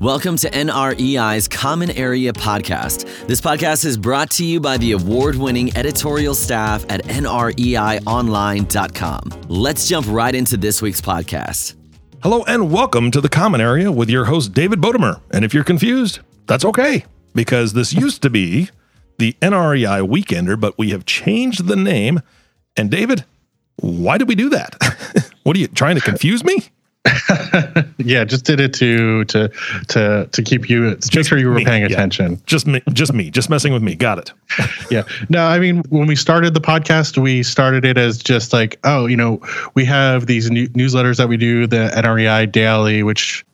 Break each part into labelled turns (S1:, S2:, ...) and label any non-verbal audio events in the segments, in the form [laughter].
S1: Welcome to NREI's Common Area Podcast. This podcast is brought to you by the award winning editorial staff at NREIOnline.com. Let's jump right into this week's podcast.
S2: Hello and welcome to the Common Area with your host, David Bodamer. And if you're confused, that's okay, because this used to be the NREI Weekender, but we have changed the name. And David, why did we do that? [laughs] what are you trying to confuse me? [laughs]
S3: yeah, just did it to to to to keep you to make sure you were
S2: me,
S3: paying
S2: yeah.
S3: attention.
S2: Just me, just me, just messing with me. Got it. [laughs]
S3: yeah. No, I mean, when we started the podcast, we started it as just like, oh, you know, we have these new newsletters that we do, the NREI Daily, which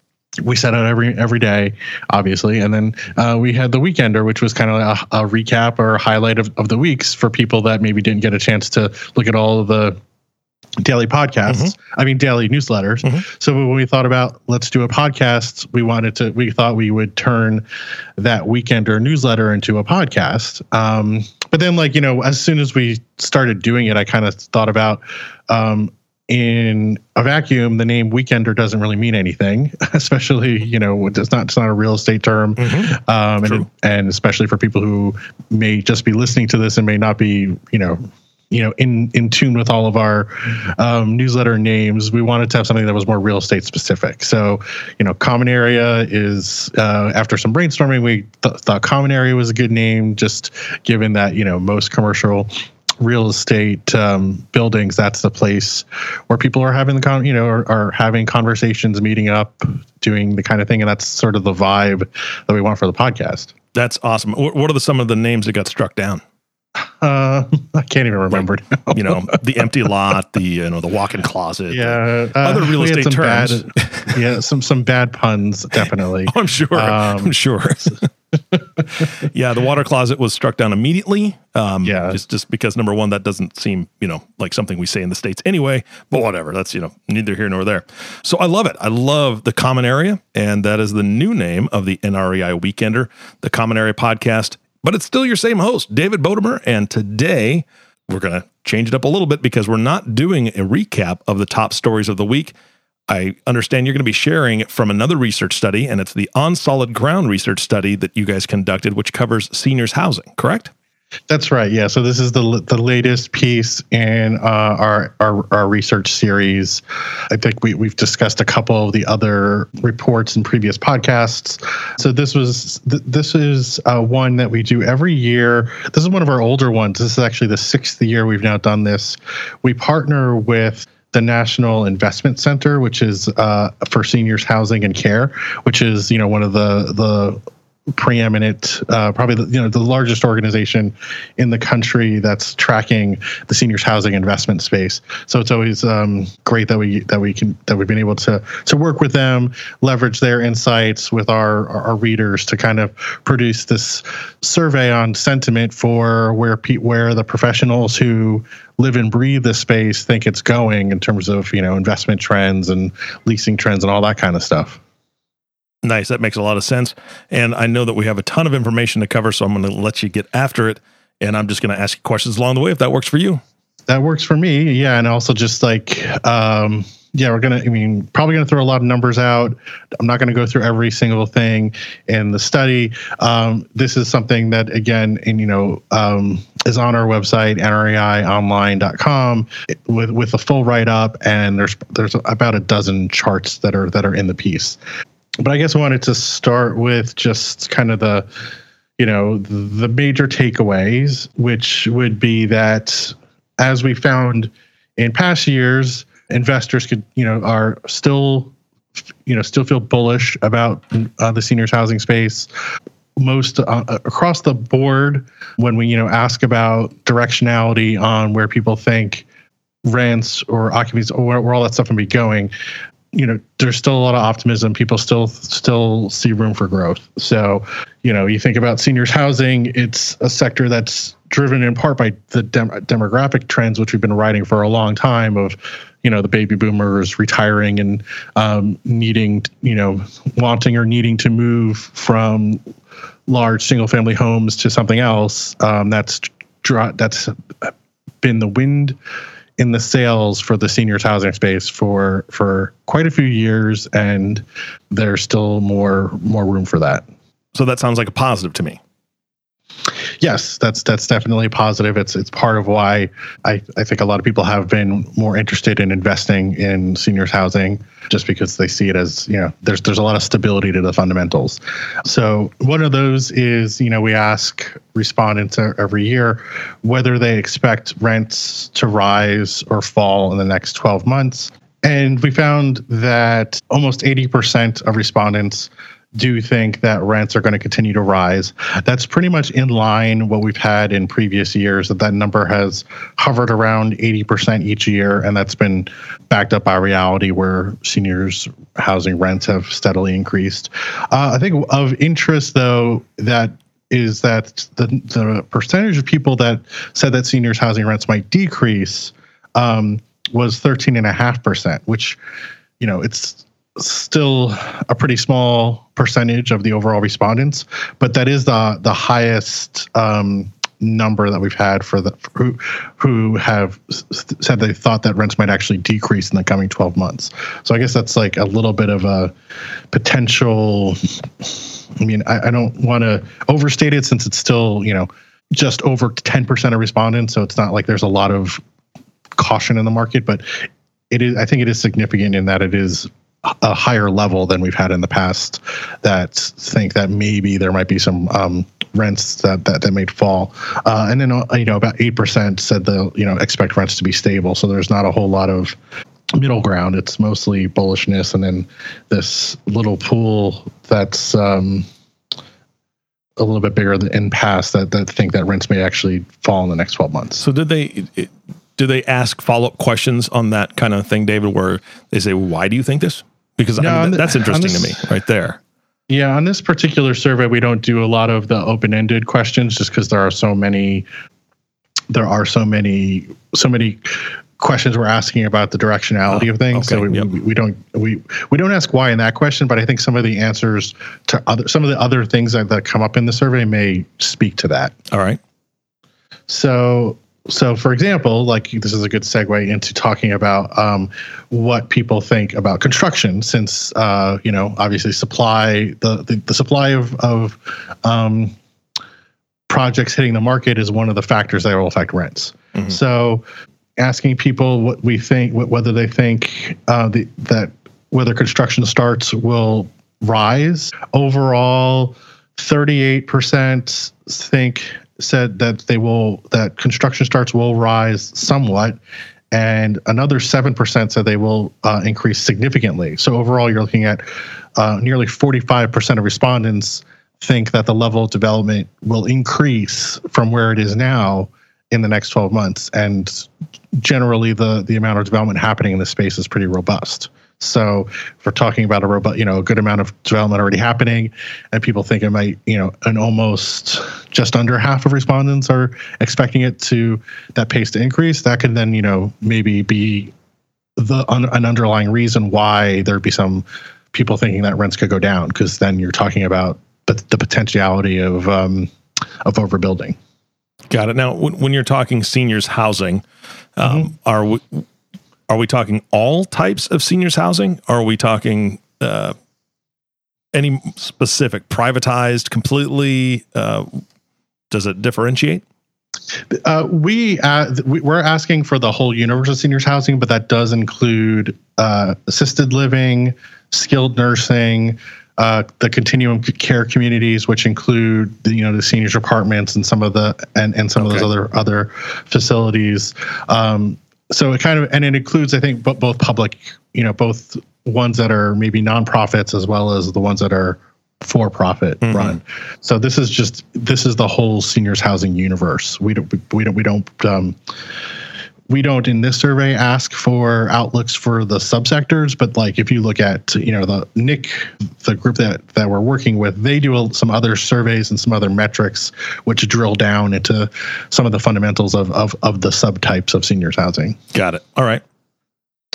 S3: we send out every every day, obviously, and then uh, we had the Weekender, which was kind of a, a recap or a highlight of, of the weeks for people that maybe didn't get a chance to look at all of the daily podcasts mm-hmm. i mean daily newsletters mm-hmm. so when we thought about let's do a podcast we wanted to we thought we would turn that weekender newsletter into a podcast um, but then like you know as soon as we started doing it i kind of thought about um, in a vacuum the name weekender doesn't really mean anything [laughs] especially you know it's not it's not a real estate term mm-hmm. um, and, and especially for people who may just be listening to this and may not be you know you know in in tune with all of our um, newsletter names we wanted to have something that was more real estate specific. So you know common area is uh, after some brainstorming we th- thought common area was a good name just given that you know most commercial real estate um, buildings that's the place where people are having the con you know are, are having conversations meeting up doing the kind of thing and that's sort of the vibe that we want for the podcast.
S2: That's awesome. What are the, some of the names that got struck down
S3: uh, I can't even remember.
S2: Like, you know, the empty lot, the you know, the walk-in closet.
S3: Yeah,
S2: uh, other real estate terms.
S3: Bad, [laughs] yeah, some some bad puns, definitely. [laughs]
S2: oh, I'm sure. Um, I'm sure. [laughs] yeah, the water closet was struck down immediately. Um, yeah, just just because number one, that doesn't seem you know like something we say in the states anyway. But whatever, that's you know neither here nor there. So I love it. I love the common area, and that is the new name of the NREI Weekender, the Common Area Podcast but it's still your same host, David Bodamer. And today we're going to change it up a little bit because we're not doing a recap of the top stories of the week. I understand you're going to be sharing from another research study, and it's the On Solid Ground research study that you guys conducted, which covers seniors housing, correct?
S3: That's right. Yeah. So this is the the latest piece in uh, our, our, our research series. I think we we've discussed a couple of the other reports in previous podcasts. So this was th- this is uh, one that we do every year. This is one of our older ones. This is actually the sixth year we've now done this. We partner with the National Investment Center, which is uh, for seniors housing and care, which is you know one of the the preeminent, uh, probably the, you know the largest organization in the country that's tracking the seniors housing investment space. So it's always um, great that we that we can that we've been able to to work with them, leverage their insights with our our readers to kind of produce this survey on sentiment for where pe- where the professionals who live and breathe this space think it's going in terms of you know investment trends and leasing trends and all that kind of stuff.
S2: Nice. That makes a lot of sense. And I know that we have a ton of information to cover, so I'm going to let you get after it. And I'm just going to ask you questions along the way if that works for you.
S3: That works for me. Yeah. And also just like, um, yeah, we're going to, I mean, probably going to throw a lot of numbers out. I'm not going to go through every single thing in the study. Um, this is something that, again, and, you know, um, is on our website, nreionline.com with, with a full write up. And there's, there's about a dozen charts that are, that are in the piece but I guess I wanted to start with just kind of the, you know, the major takeaways, which would be that as we found in past years, investors could, you know, are still, you know, still feel bullish about uh, the seniors housing space. Most uh, across the board, when we, you know, ask about directionality on where people think rents or occupancy or where, all that stuff can be going, you know there's still a lot of optimism. People still still see room for growth. So you know you think about seniors housing it's a sector that's driven in part by the dem- demographic trends which we've been writing for a long time of you know the baby boomers retiring and um, needing you know wanting or needing to move from large single family homes to something else. Um, that's that's been the wind in the sails for the seniors housing space for for quite a few years, and there's still more more room for that.
S2: So that sounds like a positive to me
S3: yes, that's that's definitely positive. It's it's part of why I, I think a lot of people have been more interested in investing in seniors housing just because they see it as, you know, there's there's a lot of stability to the fundamentals. So one of those is, you know, we ask respondents every year whether they expect rents to rise or fall in the next 12 months. And we found that almost 80% of respondents do think that rents are going to continue to rise. That's pretty much in line what we've had in previous years. That that number has hovered around 80% each year, and that's been backed up by reality where seniors housing rents have steadily increased. Uh, I think of interest though that is that the the percentage of people that said that seniors housing rents might decrease um, was 13.5%, which you know it's still a pretty small percentage of the overall respondents, but that is the the highest um, number that we've had for the for who who have said they thought that rents might actually decrease in the coming 12 months. So I guess that's like a little bit of a potential. I mean, I, I don't want to overstate it since it's still you know just over 10% of respondents, so it's not like there's a lot of caution in the market, but it is. I think it is significant in that it is a higher level than we've had in the past that think that maybe there might be some um, rents that, that that may fall. Uh, and then uh, you know about 8% said they'll you know expect rents to be stable. So there's not a whole lot of middle ground. It's mostly bullishness and then this little pool that's um, a little bit bigger than in past that, that think that rents may actually fall in the next 12 months.
S2: So did they do they ask follow-up questions on that kind of thing david where they say why do you think this because no, I mean, that's interesting this, to me right there.
S3: Yeah, on this particular survey, we don't do a lot of the open-ended questions just because there are so many. There are so many, so many questions we're asking about the directionality oh, of things. Okay, so we, yep. we, we, don't we we don't ask why in that question, but I think some of the answers to other some of the other things that, that come up in the survey may speak to that.
S2: All right.
S3: So so for example like this is a good segue into talking about um, what people think about construction since uh, you know obviously supply the the, the supply of of um, projects hitting the market is one of the factors that will affect rents mm-hmm. so asking people what we think whether they think uh, the, that whether construction starts will rise overall 38% think said that they will that construction starts will rise somewhat and another 7% said they will uh, increase significantly. So overall you're looking at uh, nearly 45% of respondents think that the level of development will increase from where it is now in the next 12 months and generally the the amount of development happening in this space is pretty robust so if we're talking about a robot, you know, a good amount of development already happening, and people think it might, you know, an almost just under half of respondents are expecting it to that pace to increase. That could then, you know, maybe be the an underlying reason why there'd be some people thinking that rents could go down because then you're talking about the, the potentiality of um, of overbuilding.
S2: Got it. Now, when, you're talking seniors housing, um, mm-hmm. are we, are we talking all types of seniors housing? Are we talking uh, any specific privatized completely? Uh, does it differentiate?
S3: Uh, we, uh, we're asking for the whole universe of seniors housing, but that does include uh, assisted living, skilled nursing, uh, the continuum care communities, which include the, you know the seniors apartments and some of the and, and some okay. of those other other facilities. Um, so it kind of and it includes i think both public you know both ones that are maybe nonprofits as well as the ones that are for profit mm-hmm. run so this is just this is the whole seniors housing universe we don't we don't we don't um, we don't in this survey ask for outlooks for the subsectors, but like if you look at you know the NIC, the group that that we're working with, they do some other surveys and some other metrics which drill down into some of the fundamentals of of of the subtypes of seniors housing.
S2: Got it. All right.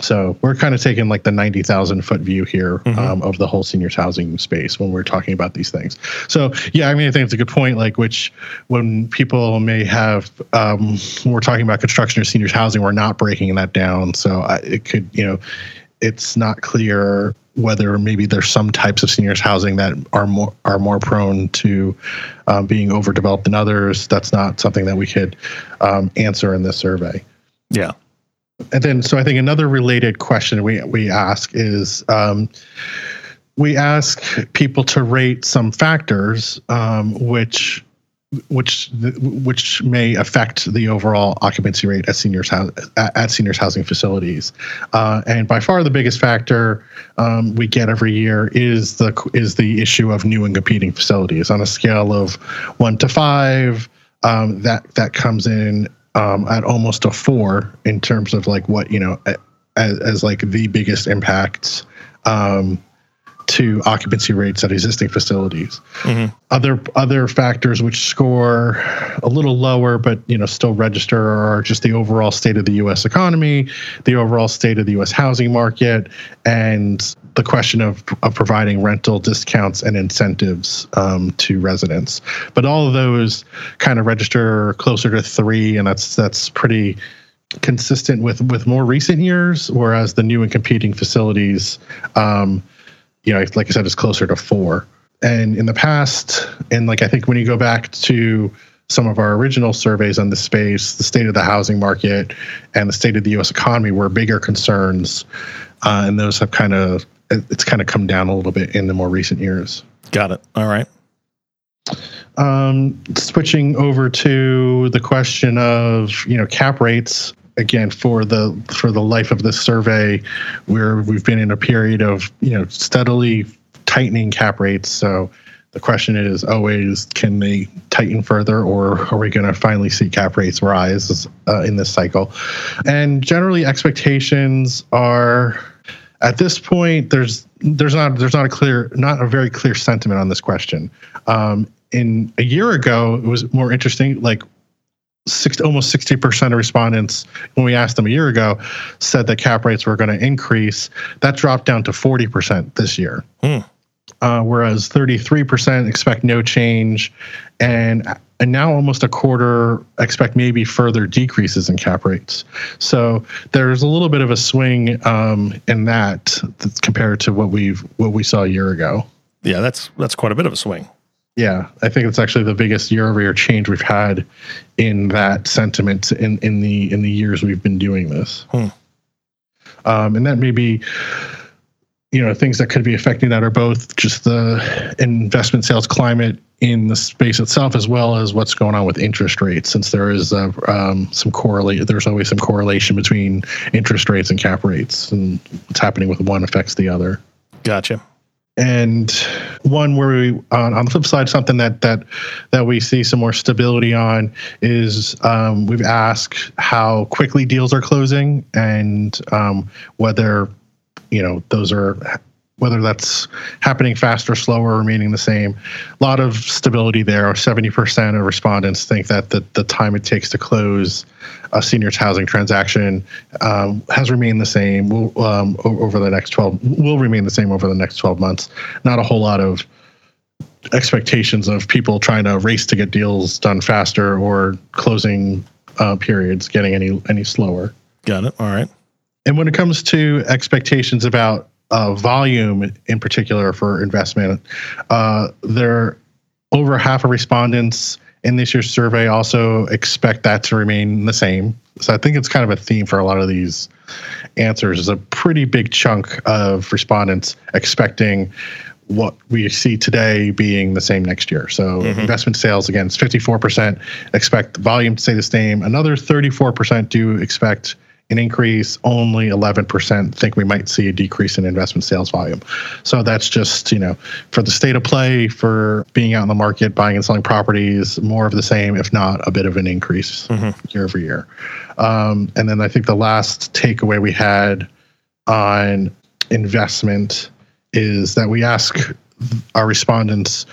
S3: So we're kind of taking like the 90,000 foot view here mm-hmm. um, of the whole seniors housing space when we're talking about these things. So yeah, I mean, I think it's a good point. Like which when people may have, um, when we're talking about construction or seniors housing, we're not breaking that down. So I, it could, you know, it's not clear whether maybe there's some types of seniors housing that are more are more prone to um, being overdeveloped than others. That's not something that we could um, answer in this survey.
S2: Yeah.
S3: And then, so I think another related question we we ask is. Um, we ask people to rate some factors um, which which which may affect the overall occupancy rate at seniors house, at seniors housing facilities. Uh, and by far the biggest factor um, we get every year is the is the issue of new and competing facilities on a scale of one to five. Um, that that comes in um, at almost a four in terms of like what you know as, as like the biggest impacts um, to occupancy rates at existing facilities. Mm-hmm. Other other factors which score a little lower, but you know still register are just the overall state of the U.S. economy, the overall state of the U.S. housing market, and the question of, of providing rental discounts and incentives um, to residents. But all of those kind of register closer to three, and that's that's pretty consistent with with more recent years. Whereas the new and competing facilities, um, you know, like I said, is closer to four. And in the past, and like I think when you go back to some of our original surveys on the space, the state of the housing market and the state of the U.S. economy were bigger concerns, uh, and those have kind of it's kind of come down a little bit in the more recent years.
S2: Got it. All right.
S3: Um, switching over to the question of you know cap rates again for the for the life of this survey, where we've been in a period of you know steadily tightening cap rates. So the question is always, can they tighten further, or are we going to finally see cap rates rise uh, in this cycle? And generally, expectations are at this point there's there's not there's not a clear not a very clear sentiment on this question. Um, in a year ago it was more interesting like six, almost 60% of respondents when we asked them a year ago said that cap rates were going to increase. That dropped down to 40% this year. Hmm. uh, whereas 33% expect no change. And and now almost a quarter expect maybe further decreases in cap rates. So there's a little bit of a swing um, in that compared to what we've what we saw a year ago.
S2: Yeah, that's that's quite a bit of a swing.
S3: Yeah, I think it's actually the biggest year-over-year change we've had in that sentiment in in the in the years we've been doing this. Hmm. Um, and that may be you know things that could be affecting that are both just the investment sales climate in the space itself as well as what's going on with interest rates since there is uh, um, some correlate there's always some correlation between interest rates and cap rates and what's happening with one affects the other.
S2: Gotcha.
S3: And one where we on, on the flip side something that that that we see some more stability on is um, we've asked how quickly deals are closing and um, whether you know those are whether that's happening faster, slower, remaining the same. A lot of stability there. 70% of respondents think that the, the time it takes to close a seniors housing transaction um, has remained the same will, um, over the next 12, will remain the same over the next 12 months. Not a whole lot of expectations of people trying to race to get deals done faster or closing uh, periods getting any any slower.
S2: Got it. All right.
S3: And when it comes to expectations about uh, volume in particular for investment, uh, there over half of respondents in this year's survey also expect that to remain the same. So I think it's kind of a theme for a lot of these answers. Is a pretty big chunk of respondents expecting what we see today being the same next year. So mm-hmm. investment sales again, 54% expect volume to stay the same. Another 34% do expect an increase, only 11% think we might see a decrease in investment sales volume. So that's just, you know, for the state of play, for being out in the market, buying and selling properties, more of the same, if not a bit of an increase mm-hmm. year over year. Um, and then I think the last takeaway we had on investment is that we ask our respondents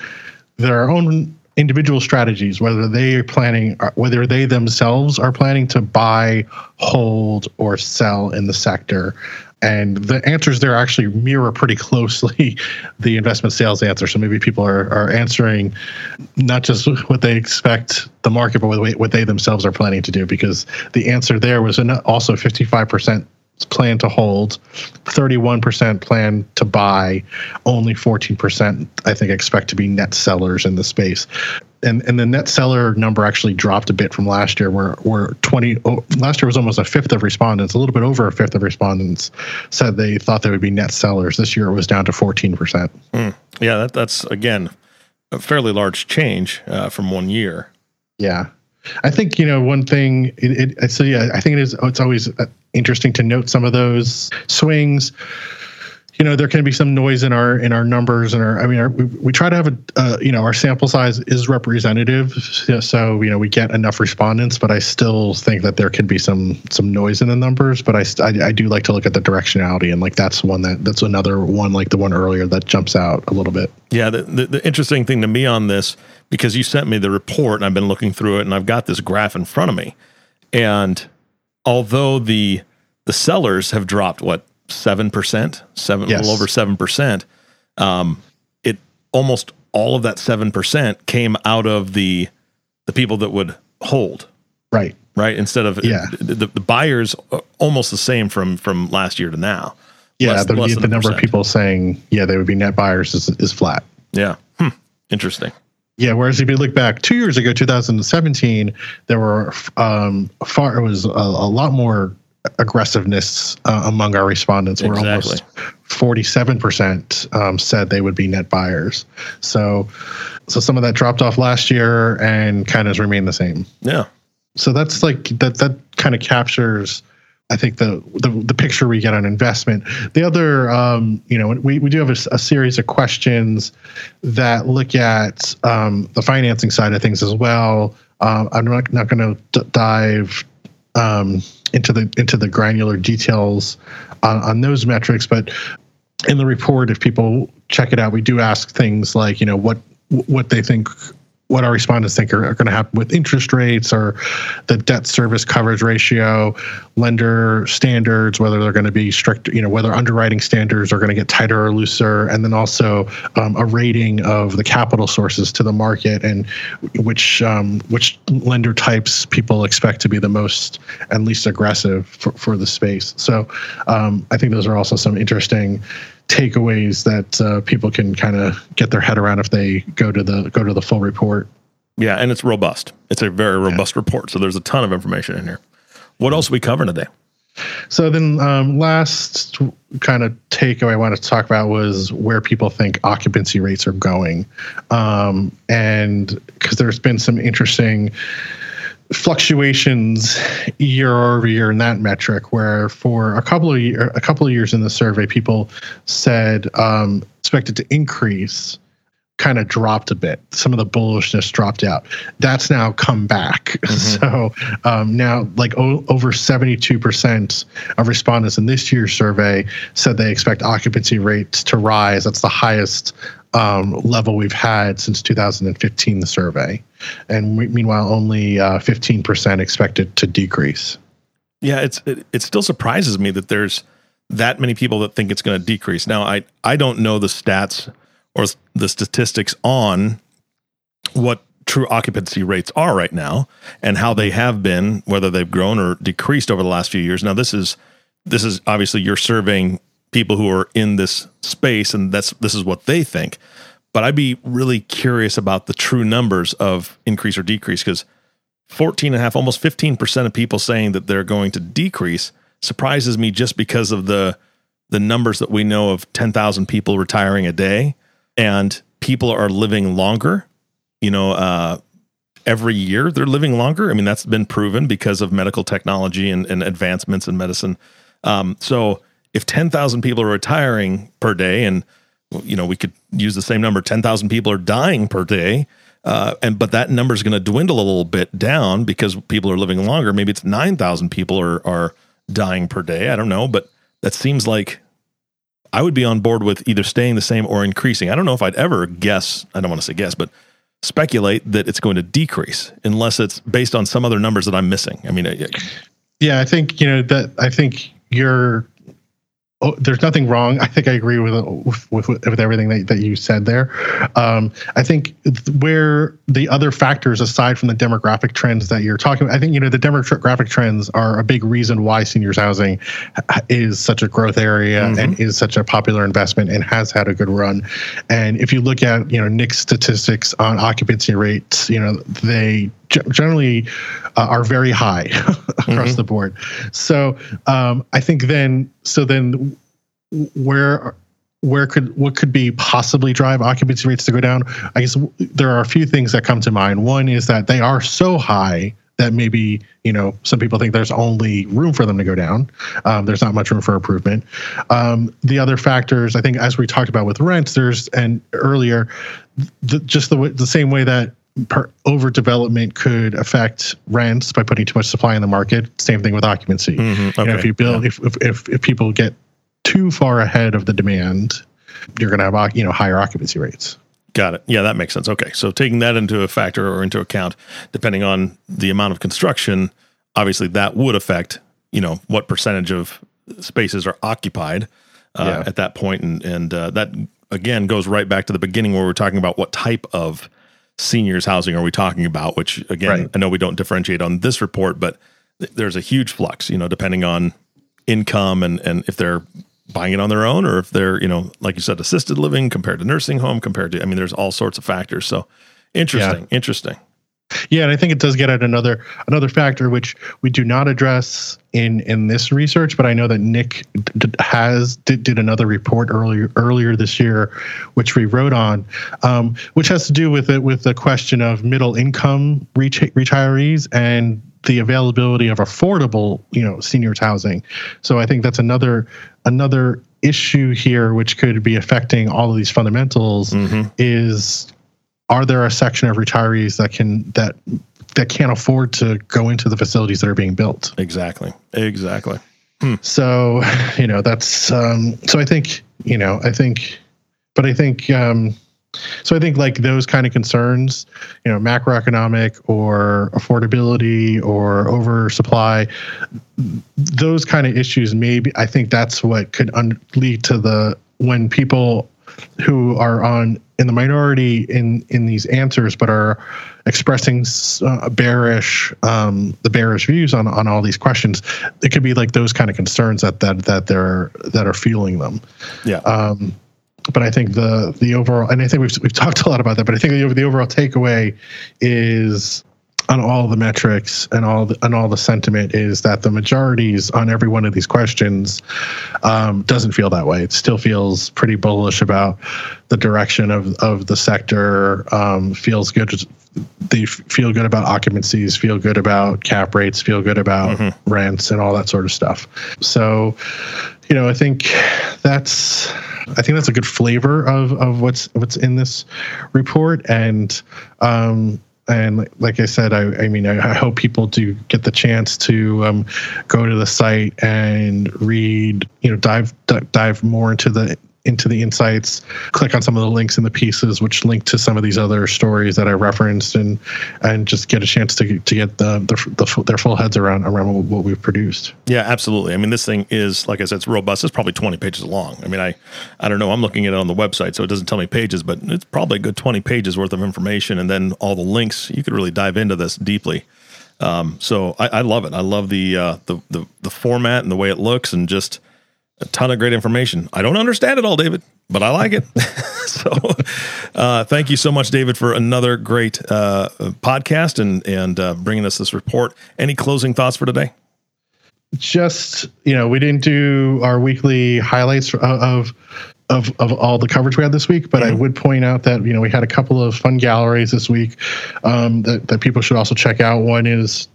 S3: their own individual strategies, whether they are planning, uh, whether they themselves are planning to buy, hold, or sell in the sector. And the answers there actually mirror pretty closely [laughs] the investment sales answer. So maybe people are, are answering not just what they expect the market, but what they themselves are planning to do, because the answer there was also 55% plan to hold, 31% plan to buy, only 14% I think expect to be net sellers in the space. And and the net seller number actually dropped a bit from last year where where 20 oh, last year was almost a fifth of respondents, a little bit over a fifth of respondents said they thought they would be net sellers. This year it was down to 14%.
S2: Mm. Yeah, that, that's again a fairly large change uh, from one year.
S3: Yeah. I think you know one thing. It, it, so yeah, I think it is. It's always uh, interesting to note some of those swings. You know, there can be some noise in our in our numbers and our. I mean, our, we, we try to have a uh, you know our sample size is representative, so you know we get enough respondents. But I still think that there can be some some noise in the numbers. But I, I, I do like to look at the directionality and like that's one that that's another one like the one earlier that jumps out a little bit.
S2: Yeah, the, the, the interesting thing to me on this because you sent me the report and I've been looking through it and I've got this graph in front of me, and although the the sellers have dropped what seven percent, seven yes. a little over seven percent, um, it almost all of that seven percent came out of the the people that would hold.
S3: Right.
S2: Right. Instead of yeah. the, the buyers almost the same from from last year to now.
S3: Yeah, less, the, less the number of people saying yeah they would be net buyers is, is flat.
S2: Yeah. Hmm. Interesting.
S3: Yeah, whereas if you look back two years ago, 2017, there were um, far it was a, a lot more aggressiveness uh, among our respondents. Exactly. We're almost 47% um, said they would be net buyers. So, so some of that dropped off last year and kind of remained the same.
S2: Yeah.
S3: So that's like that. That kind of captures I think the, the, the picture we get on investment. The other, um, you know, we, we do have a, a, series of questions that look at um, the financing side of things as well. Uh, I'm not not going to d- dive um, into the into the granular details on, on those metrics, but in the report, if people check it out, we do ask things like, you know, what what they think what our respondents think are, are going to happen with interest rates or the debt service coverage ratio, lender standards, whether they're going to be strict, you know, whether underwriting standards are going to get tighter or looser, and then also um, a rating of the capital sources to the market and which um, which lender types people expect to be the most and least aggressive for, for the space. So um, I think those are also some interesting takeaways that uh, people can kind of get their head around if they go to the go to the full report.
S2: Yeah, and it's robust. It's a very robust yeah. report. So there's a ton of information in here. What else are we covering today?
S3: So then, um, last kind of takeaway I wanted to talk about was where people think occupancy rates are going, um, and because there's been some interesting fluctuations year over year in that metric where for a couple of year, a couple of years in the survey people said um, expected to increase kind of dropped a bit some of the bullishness dropped out that's now come back [laughs] mm-hmm. so um, now like o- over 72% of respondents in this year's survey said they expect occupancy rates to rise that's the highest um, level we've had since 2015, the survey. And we, meanwhile, only uh, 15% expected to decrease.
S2: Yeah, it's it, it still surprises me that there's that many people that think it's going to decrease. Now, I I don't know the stats or the statistics on what true occupancy rates are right now and how they have been, whether they've grown or decreased over the last few years. Now, this is this is obviously you're surveying people who are in this space and that's this is what they think but i'd be really curious about the true numbers of increase or decrease because 14 and a half almost 15% of people saying that they're going to decrease surprises me just because of the the numbers that we know of 10,000 people retiring a day and people are living longer you know uh, every year they're living longer. I mean that's been proven because of medical technology and, and advancements in medicine. Um, so if 10,000 people are retiring per day and you know we could use the same number 10,000 people are dying per day uh, and but that number is going to dwindle a little bit down because people are living longer. Maybe it's 9,000 people are are dying per day. I don't know but that seems like I would be on board with either staying the same or increasing. I don't know if I'd ever guess, I don't want to say guess, but speculate that it's going to decrease unless it's based on some other numbers that I'm missing. I mean,
S3: yeah, I think you know that. I think you're oh, there's nothing wrong. I think I agree with with, with, with everything that, that you said there. Um, I think where the other factors aside from the demographic trends that you're talking about, I think you know the demographic trends are a big reason why seniors housing is such a growth area mm-hmm. and is such a popular investment and has had a good run. And if you look at you know NIC's statistics on occupancy rates, you know they generally uh, are very high [laughs] across mm-hmm. the board. So um, I think then, so then where where could what could be possibly drive occupancy rates to go down? I guess there are a few things that come to mind. One is that they are so high that maybe you know some people think there's only room for them to go down. Um, there's not much room for improvement. Um, the other factors, I think, as we talked about with rents, there's and earlier, the, just the the same way that per, overdevelopment could affect rents by putting too much supply in the market. Same thing with occupancy. Mm-hmm. Okay. You know, if you build, yeah. if, if if people get too far ahead of the demand, you're going to have you know higher occupancy rates.
S2: Got it. Yeah, that makes sense. Okay, so taking that into a factor or into account, depending on the amount of construction, obviously that would affect you know what percentage of spaces are occupied uh, yeah. at that point, and and uh, that again goes right back to the beginning where we're talking about what type of seniors housing are we talking about? Which again, right. I know we don't differentiate on this report, but there's a huge flux, you know, depending on income and and if they're buying it on their own or if they're, you know, like you said, assisted living compared to nursing home compared to I mean, there's all sorts of factors. So interesting, yeah. interesting.
S3: Yeah, and I think it does get at another another factor which we do not address in in this research, but I know that NIC d- has did, did another report earlier earlier this year, which we wrote on, um, which has to do with it with the question of middle income retirees and the availability of affordable you know seniors housing. So I think that's another another issue here which could be affecting all of these fundamentals mm-hmm. is are there a section of retirees that can that that can't afford to go into the facilities that are being built?
S2: Exactly. Exactly.
S3: Hmm. So, you know, that's um, so I think, you know, I think, but I think, um, so I think like those kind of concerns, you know, macroeconomic or affordability or oversupply, those kind of issues, maybe I think that's what could un- lead to the when people who are on in the minority in in these answers, but are expressing uh, bearish um, the bearish views on on all these questions. It could be like those kind of concerns that that that they're that are fueling them.
S2: Yeah. Um,
S3: but I think the the overall, and I think we've we've talked a lot about that. But I think the, the overall takeaway is on all the metrics and all the, and all the sentiment is that the majorities on every one of these questions um, doesn't feel that way. It still feels pretty bullish about the direction of of the sector. Um, feels good. They feel good about occupancies. Feel good about cap rates. Feel good about mm-hmm. rents and all that sort of stuff. So, you know, I think that's I think that's a good flavor of of what's what's in this report and. Um, and like I said, I, I mean, I, hope people do get the chance to um, go to the site and read, you know, dive dive more into the into the insights, click on some of the links in the pieces, which link to some of these other stories that I referenced, and and just get a chance to to get the, the, the their full heads around around what we've produced.
S2: Yeah, absolutely. I mean, this thing is like I said, it's robust. It's probably twenty pages long. I mean, I I don't know. I'm looking at it on the website, so it doesn't tell me pages, but it's probably a good twenty pages worth of information, and then all the links. You could really dive into this deeply. Um, so I, I, love it. I love the, uh, the the the format and the way it looks, and just a ton of great information. I don't understand it all, David, but I like it. [laughs] [laughs] so, uh, thank you so much, David, for another great uh, podcast and and uh, bringing us this report. Any closing thoughts for today?
S3: Just you know, we didn't do our weekly highlights of of of all the coverage we had this week, but mm-hmm. I would point out that you know we had a couple of fun galleries this week um, that that people should also check out. One is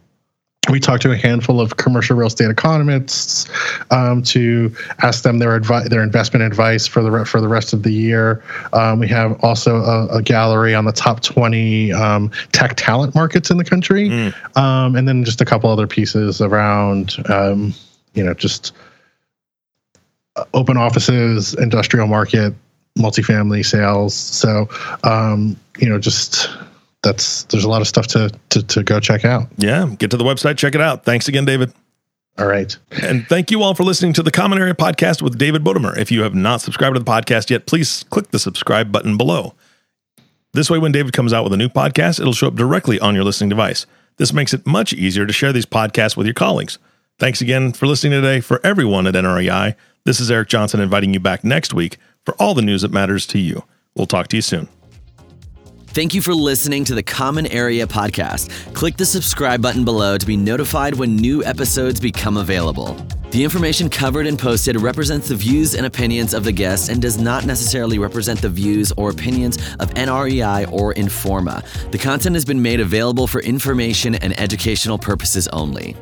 S3: we talked to a handful of commercial real estate economists um, to ask them their advice, their investment advice for the re- for the rest of the year. Um, we have also a, a, gallery on the top 20 um, tech talent markets in the country, mm. and then just a couple other pieces around, um, you know, just uh, open offices, industrial market, multifamily sales. So, um, you know, just that's there's a lot of stuff to, to to go check out.
S2: Yeah, get to the website, check it out. Thanks again, David.
S3: All right.
S2: And thank you all for listening to the Common Area Podcast with David Bodamer. If you have not subscribed to the podcast yet, please click the subscribe button below. This way, when David comes out with a new podcast, it'll show up directly on your listening device. This makes it much easier to share these podcasts with your colleagues. Thanks again for listening today. For everyone at NREI, this is Eric Johnson inviting you back next week for all the news that matters to you. We'll talk to you soon.
S1: Thank you for listening to the Common Area Podcast. Click the subscribe button below to be notified when new episodes become available. The information covered and posted represents the views and opinions of the guests and does not necessarily represent the views or opinions of NREI or Informa. The content has been made available for information and educational purposes only.